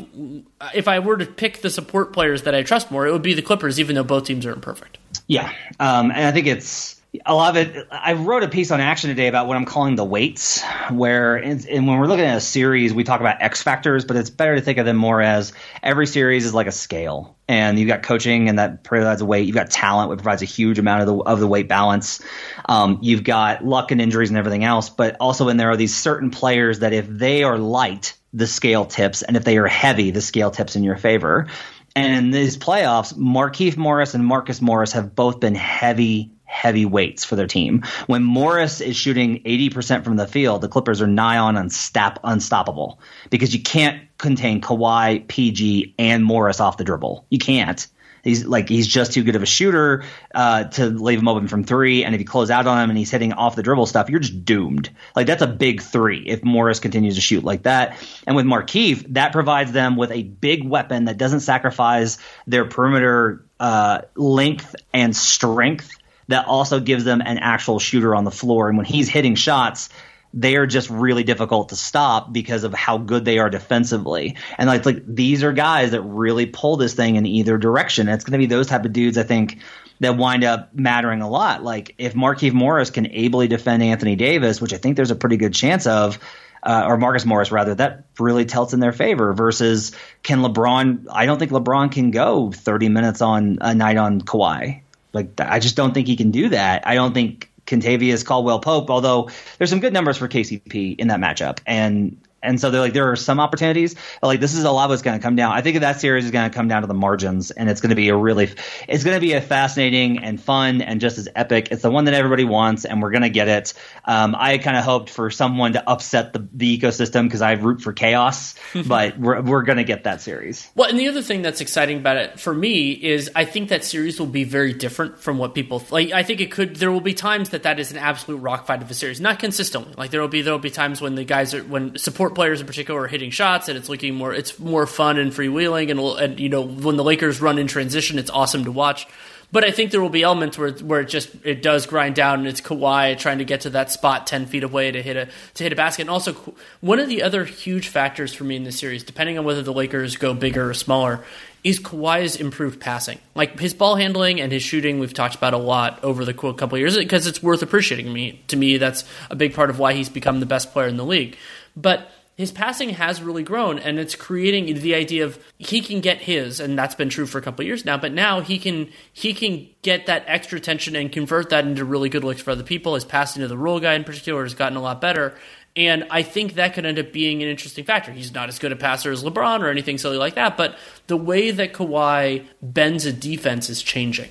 if I were to pick the support players that I trust more it would be the Clippers even though both teams are imperfect. Yeah. Um, and I think it's a lot of it. I wrote a piece on Action today about what I'm calling the weights, where and when we're looking at a series, we talk about X factors, but it's better to think of them more as every series is like a scale, and you've got coaching, and that provides a weight. You've got talent, which provides a huge amount of the of the weight balance. Um, you've got luck and injuries and everything else, but also in there are these certain players that if they are light, the scale tips, and if they are heavy, the scale tips in your favor. And in these playoffs, Markieff Morris and Marcus Morris have both been heavy heavy weights for their team. When Morris is shooting 80% from the field, the Clippers are nigh on unstop, unstoppable because you can't contain Kawhi, PG, and Morris off the dribble. You can't. He's like he's just too good of a shooter uh, to leave him open from three, and if you close out on him and he's hitting off the dribble stuff, you're just doomed. Like that's a big three if Morris continues to shoot like that. And with Markieff, that provides them with a big weapon that doesn't sacrifice their perimeter uh, length and strength that also gives them an actual shooter on the floor. And when he's hitting shots, they are just really difficult to stop because of how good they are defensively. And like, like these are guys that really pull this thing in either direction. And it's going to be those type of dudes, I think, that wind up mattering a lot. Like if Markieff Morris can ably defend Anthony Davis, which I think there's a pretty good chance of, uh, or Marcus Morris rather, that really tilts in their favor. Versus can LeBron? I don't think LeBron can go 30 minutes on a night on Kawhi. Like I just don't think he can do that. I don't think Kentavious Caldwell Pope, although there's some good numbers for KCP in that matchup. And and so they're like, there are some opportunities. like this is a lot of what's going to come down. I think that series is going to come down to the margins, and it's going to be a really, it's going to be a fascinating and fun and just as epic. It's the one that everybody wants, and we're going to get it. Um, I kind of hoped for someone to upset the, the ecosystem because I root for chaos, but we're we're going to get that series. Well, and the other thing that's exciting about it for me is I think that series will be very different from what people like. I think it could. There will be times that that is an absolute rock fight of a series, not consistently. Like there will be there will be times when the guys are when support players in particular are hitting shots, and it's looking more it's more fun and freewheeling, and, and you know when the Lakers run in transition, it's awesome to watch. But I think there will be elements where where it just it does grind down, and it's Kawhi trying to get to that spot ten feet away to hit a to hit a basket. And also, one of the other huge factors for me in this series, depending on whether the Lakers go bigger or smaller, is Kawhi's improved passing. Like his ball handling and his shooting, we've talked about a lot over the couple years because it's worth appreciating. Me to me, that's a big part of why he's become the best player in the league. But his passing has really grown and it's creating the idea of he can get his and that's been true for a couple years now but now he can he can get that extra attention and convert that into really good looks for other people his passing to the role guy in particular has gotten a lot better and I think that could end up being an interesting factor. He's not as good a passer as LeBron or anything silly like that, but the way that Kawhi bends a defense is changing.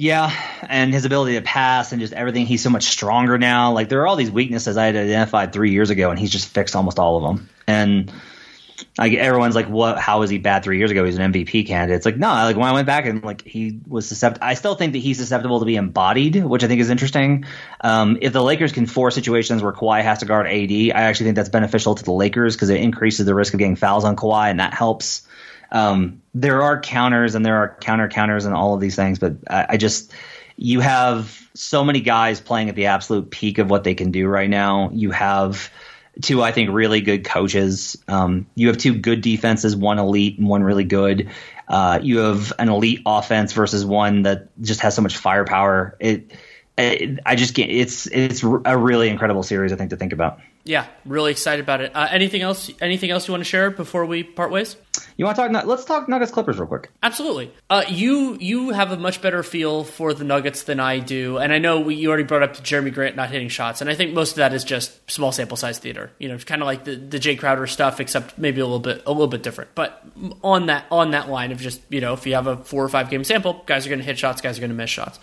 Yeah, and his ability to pass and just everything. He's so much stronger now. Like there are all these weaknesses I had identified three years ago, and he's just fixed almost all of them. And like everyone's like, "What? How was he bad three years ago? He's an MVP candidate." It's like no. Like when I went back and like he was susceptible. I still think that he's susceptible to be embodied, which I think is interesting. Um, if the Lakers can force situations where Kawhi has to guard AD, I actually think that's beneficial to the Lakers because it increases the risk of getting fouls on Kawhi, and that helps. Um, there are counters and there are counter counters and all of these things, but I, I just you have so many guys playing at the absolute peak of what they can do right now. You have two, I think, really good coaches. Um, you have two good defenses, one elite and one really good. Uh, you have an elite offense versus one that just has so much firepower. It, it I just can't. It's it's a really incredible series, I think, to think about. Yeah, really excited about it. Uh, anything else? Anything else you want to share before we part ways? You want to talk? Let's talk Nuggets Clippers real quick. Absolutely. Uh, you you have a much better feel for the Nuggets than I do, and I know we, you already brought up Jerami Grant not hitting shots, and I think most of that is just small sample size theater. You know, kind of like the, the Jae Crowder stuff, except maybe a little bit a little bit different. But on that on that line of just you know, if you have a four or five game sample, guys are going to hit shots, guys are going to miss shots.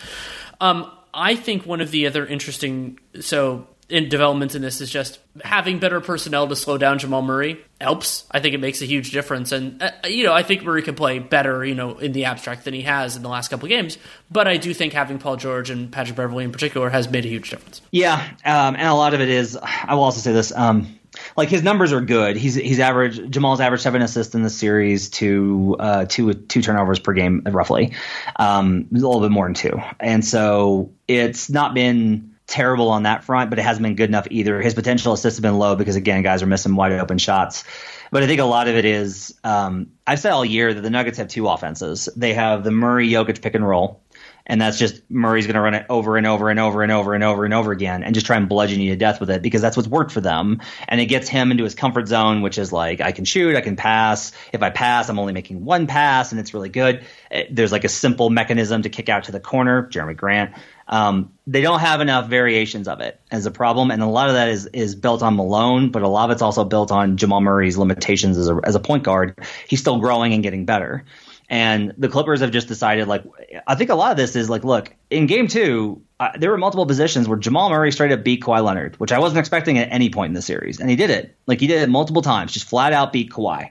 Um, I think one of the other interesting so in developments in this is just having better personnel to slow down Jamal Murray helps. I think it makes a huge difference, and uh, you know I think Murray can play better, you know, in the abstract than he has in the last couple of games. But I do think having Paul George and Patrick Beverley in particular has made a huge difference. Yeah, um, and a lot of it is. I will also say this. Um, like his numbers are good. He's he's average Jamal's average seven assists in the series to uh, two two turnovers per game roughly, um, a little bit more than two, and so it's not been terrible on that front, but it hasn't been good enough either. His potential assists have been low because again, guys are missing wide open shots. But I think a lot of it is um, I've said all year that the Nuggets have two offenses. They have the Murray Jokic pick and roll, and that's just Murray's going to run it over and over and over and over and over and over again, and just try and bludgeon you to death with it because that's what's worked for them, and it gets him into his comfort zone, which is like I can shoot, I can pass. If I pass, I'm only making one pass, and it's really good. There's like a simple mechanism to kick out to the corner. Jerami Grant. Um, they don't have enough variations of it as a problem, and a lot of that is is built on Malone, but a lot of it's also built on Jamal Murray's limitations as a as a point guard. He's still growing and getting better. And the Clippers have just decided, like, I think a lot of this is like, look, in game two, uh, there were multiple positions where Jamal Murray straight up beat Kawhi Leonard, which I wasn't expecting at any point in the series. And he did it. Like, he did it multiple times, just flat out beat Kawhi.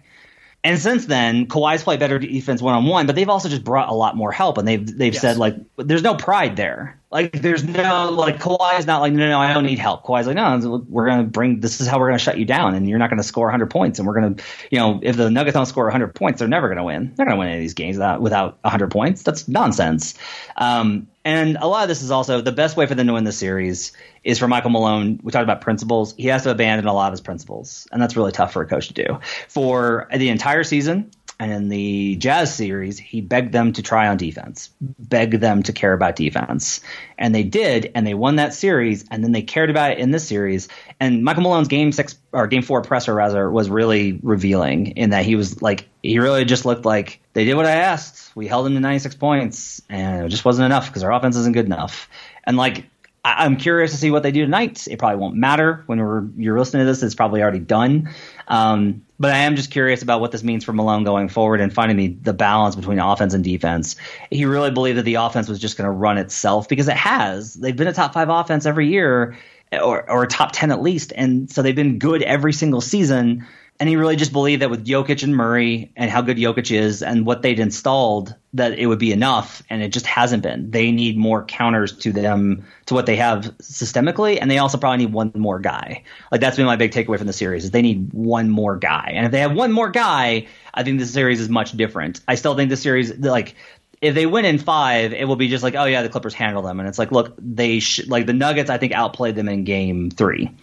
And since then, Kawhi's played better defense one on one, but they've also just brought a lot more help, and they've they've yes. said like there's no pride there. Like there's no like Kawhi's not like no no, I don't need help. Kawhi's like no we're gonna bring this is how we're gonna shut you down, and you're not gonna score 100 points, and we're gonna you know if the Nuggets don't score 100 points, they're never gonna win. They're gonna win any of these games without without 100 points. That's nonsense. Um, And a lot of this is also the best way for them to win the series is for Michael Malone. We talked about principles. He has to abandon a lot of his principles, and that's really tough for a coach to do. For the entire season, and in the Jazz series, he begged them to try on defense, begged them to care about defense. And they did, and they won that series, and then they cared about it in this series. And Michael Malone's game six or game four presser rather was really revealing in that he was like he really just looked like they did what I asked. We held them to 96 points, and it just wasn't enough because our offense isn't good enough. And like I, am curious to see what they do tonight. It probably won't matter when we're you're listening to this. It's probably already done. Um, but I am just curious about what this means for Malone going forward and finding the, the balance between offense and defense. He really believed that the offense was just going to run itself because it has. They've been a top five offense every year, or or top ten at least, and so they've been good every single season. And he really just believed that with Jokic and Murray and how good Jokic is and what they'd installed, that it would be enough. And it just hasn't been. They need more counters to them, to what they have systemically. And they also probably need one more guy. Like that's been my big takeaway from the series is they need one more guy. And if they have one more guy, I think the series is much different. I still think the series, like, if they win in five, it will be just like, oh yeah, the Clippers handle them, and it's like, look, they sh- like the Nuggets. I think outplayed them in Game three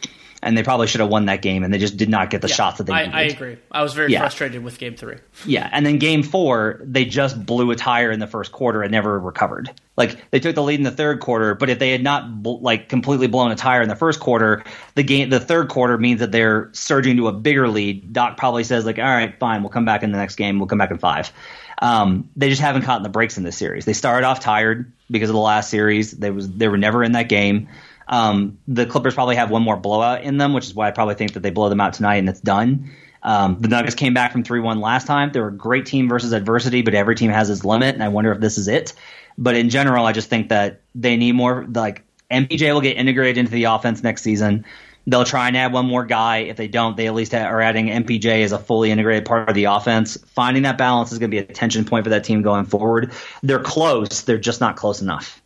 and they probably should have won that game, and they just did not get the yeah, shots that they I, needed. I agree. I was very yeah. frustrated with Game Three. Yeah, and then Game Four, they just blew a tire in the first quarter and never recovered. Like they took the lead in the third quarter, but if they had not like completely blown a tire in the first quarter, the game, the third quarter means that they're surging to a bigger lead. Doc probably says like, "All right, fine, we'll come back in the next game. We'll come back in five. Um, they just haven't caught the breaks in this series. They started off tired because of the last series. They was they were never in that game. Um, the Clippers probably have one more blowout in them, which is why I probably think that they blow them out tonight and it's done. Um, the Nuggets came back from 3 1 last time. They were a great team versus adversity, but every team has its limit, and I wonder if this is it. But in general, I just think that they need more. Like, MPJ will get integrated into the offense next season. They'll try and add one more guy. If they don't, they at least are adding MPJ as a fully integrated part of the offense. Finding that balance is going to be a tension point for that team going forward. They're close, they're just not close enough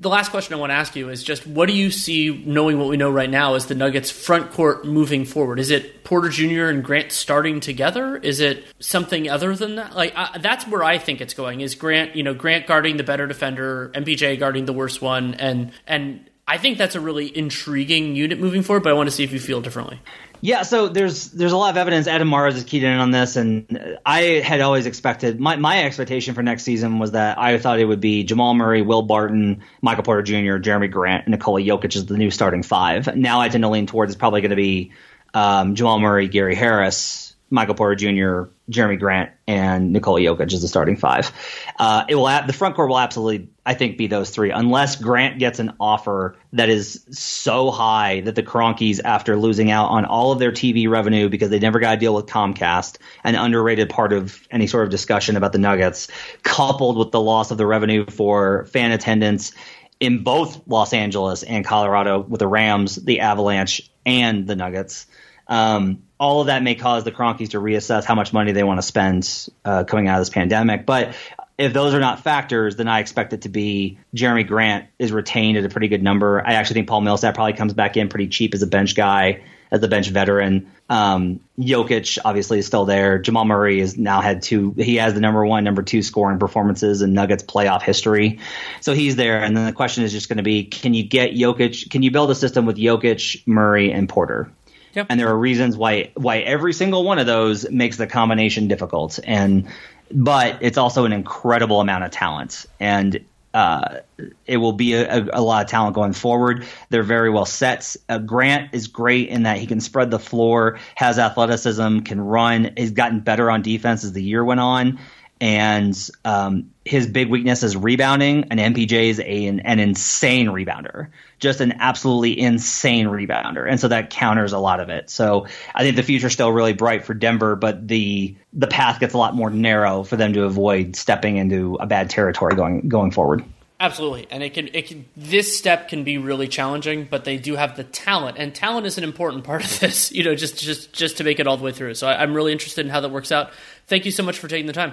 the last question I want to ask you is just what do you see, knowing what we know right now, as the Nuggets' front court moving forward? Is it Porter Jr. and Grant starting together? Is it something other than that? Like uh, that's where I think it's going. Is Grant, you know, Grant guarding the better defender, MPJ guarding the worst one, and and I think that's a really intriguing unit moving forward. But I want to see if you feel differently. Yeah, so there's there's a lot of evidence. Adam Mares is keyed in on this, and I had always expected my my expectation for next season was that I thought it would be Jamal Murray, Will Barton, Michael Porter Jr., Jerami Grant, and Nikola Jokic is the new starting five. Now I tend to lean towards it's probably going to be um, Jamal Murray, Gary Harris, Michael Porter Jr., Jerami Grant, and Nikola Jokic as the starting five. Uh, it will the front court will absolutely, I think, be those three, unless Grant gets an offer that is so high that the Kroenkes, after losing out on all of their TV revenue because they never got a deal with Comcast, an underrated part of any sort of discussion about the Nuggets, coupled with the loss of the revenue for fan attendance in both Los Angeles and Colorado with the Rams, the Avalanche, and the Nuggets. Um, all of that may cause the Kroenkes to reassess how much money they want to spend uh, coming out of this pandemic. But if those are not factors, then I expect it to be Jerami Grant is retained at a pretty good number. I actually think Paul Millsap probably comes back in pretty cheap as a bench guy, as a bench veteran. Um, Jokic obviously is still there. Jamal Murray has now had two. He has the number one, number two scoring performances in Nuggets playoff history, so he's there. And then the question is just going to be: Can you get Jokic? Can you build a system with Jokic, Murray, and Porter? Yep. And there are reasons why why every single one of those makes the combination difficult. And but it's also an incredible amount of talent. And uh, it will be a, a, lot of talent going forward. They're very well set. Uh, Grant is great in that he can spread the floor, has athleticism, can run. He's gotten better on defense as the year went on and um, his big weakness is rebounding. And MPJ is a, an, an, insane rebounder, just an absolutely insane rebounder, and so that counters a lot of it. So I think the future's still really bright for Denver, but the the path gets a lot more narrow for them to avoid stepping into a bad territory going going forward. Absolutely, and it can it can this step can be really challenging, but they do have the talent, and talent is an important part of this. You know, just just just to make it all the way through. So I, I'm really interested in how that works out. Thank you so much for taking the time.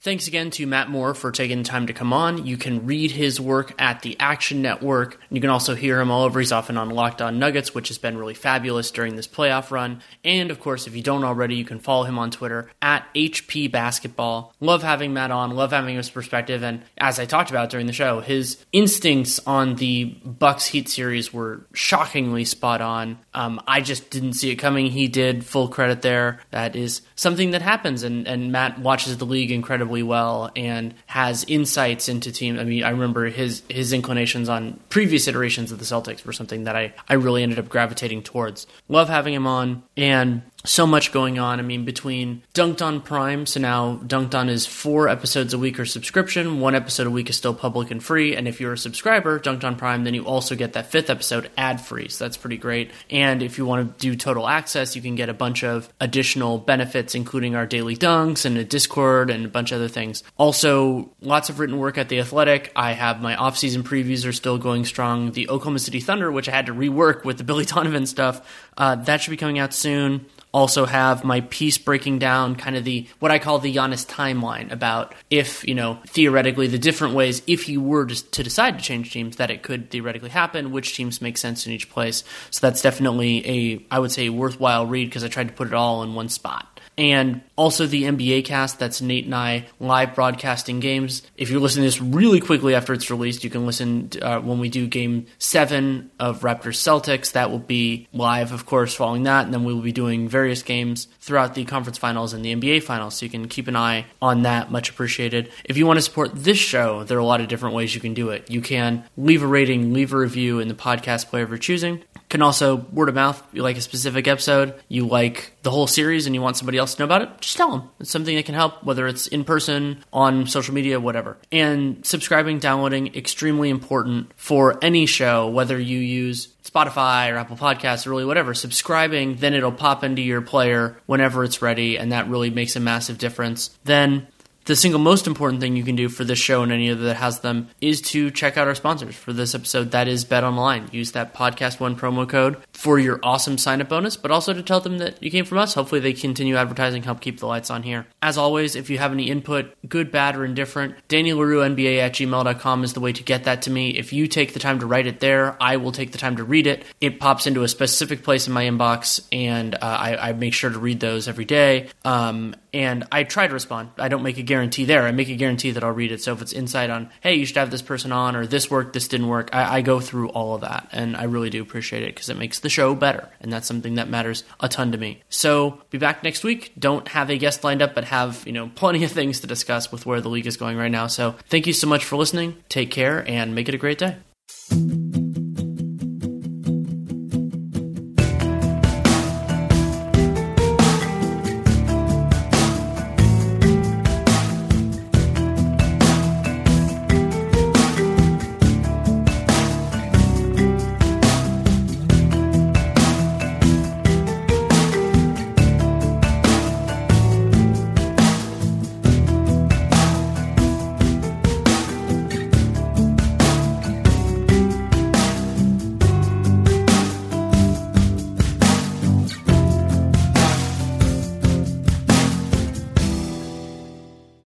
Thanks again to Matt Moore for taking the time to come on. You can read his work at the Action Network. You can also hear him all over. He's often on Locked On Nuggets, which has been really fabulous during this playoff run. And of course, if you don't already, you can follow him on Twitter at HP Basketball. Love having Matt on, love having his perspective. And as I talked about during the show, his instincts on the Bucks Heat series were shockingly spot on. Um, I just didn't see it coming. He did. Full credit there. That is something that happens. And, and Matt watches the league incredibly incredibly well and has insights into teams. I mean, I remember his his inclinations on previous iterations of the Celtics were something that I I really ended up gravitating towards. Love having him on and so much going on. I mean, between Dunked On Prime, so now Dunked On is four episodes a week or subscription. One episode a week is still public and free. And if you're a subscriber, Dunked On Prime, then you also get that fifth episode ad free. So that's pretty great. And if you want to do total access, you can get a bunch of additional benefits, including our daily dunks and a Discord and a bunch of other things. Also, lots of written work at The Athletic. I have my off-season previews are still going strong. The Oklahoma City Thunder, which I had to rework with the Billy Donovan stuff, uh, that should be coming out soon also have my piece breaking down kind of the what I call the Giannis timeline about if you know theoretically the different ways if you were to, to decide to change teams that it could theoretically happen, which teams make sense in each place. So that's definitely a I would say worthwhile read because I tried to put it all in one spot and also the NBA cast. That's Nate and I live broadcasting games. If you're listening to this really quickly after it's released, you can listen to, uh, when we do game seven of Raptors Celtics. That will be live, of course, following that. And then we will be doing various games throughout the conference finals and the NBA finals. So you can keep an eye on that. Much appreciated. If you want to support this show, there are a lot of different ways you can do it. You can leave a rating, leave a review in the podcast player of your choosing. Can also word of mouth. You like a specific episode, you like the whole series, and you want somebody else to know about it. Just tell them. It's something that can help, whether it's in person, on social media, whatever. And subscribing, downloading, extremely important for any show, whether you use Spotify or Apple Podcasts or really whatever, subscribing, then it'll pop into your player whenever it's ready, and that really makes a massive difference. Then the single most important thing you can do for this show and any other that has them is to check out our sponsors for this episode. That is BetOnline. Use that podcast one promo code for your awesome sign up bonus, but also to tell them that you came from us. Hopefully, they continue advertising, help keep the lights on here. As always, if you have any input, good, bad, or indifferent, Daniel Leroux, NBA at gmail.com is the way to get that to me. If you take the time to write it there, I will take the time to read it. It pops into a specific place in my inbox, and uh, I, I, make sure to read those every day. Um, and I try to respond. I don't make a guarantee there. I make a guarantee that I'll read it. So if it's insight on, hey, you should have this person on, or this worked, this didn't work, I, I go through all of that, and I really do appreciate it because it makes the show better, and that's something that matters a ton to me. So be back next week. Don't have a guest lined up, but have you know plenty of things to discuss with where the league is going right now. So thank you so much for listening. Take care and make it a great day.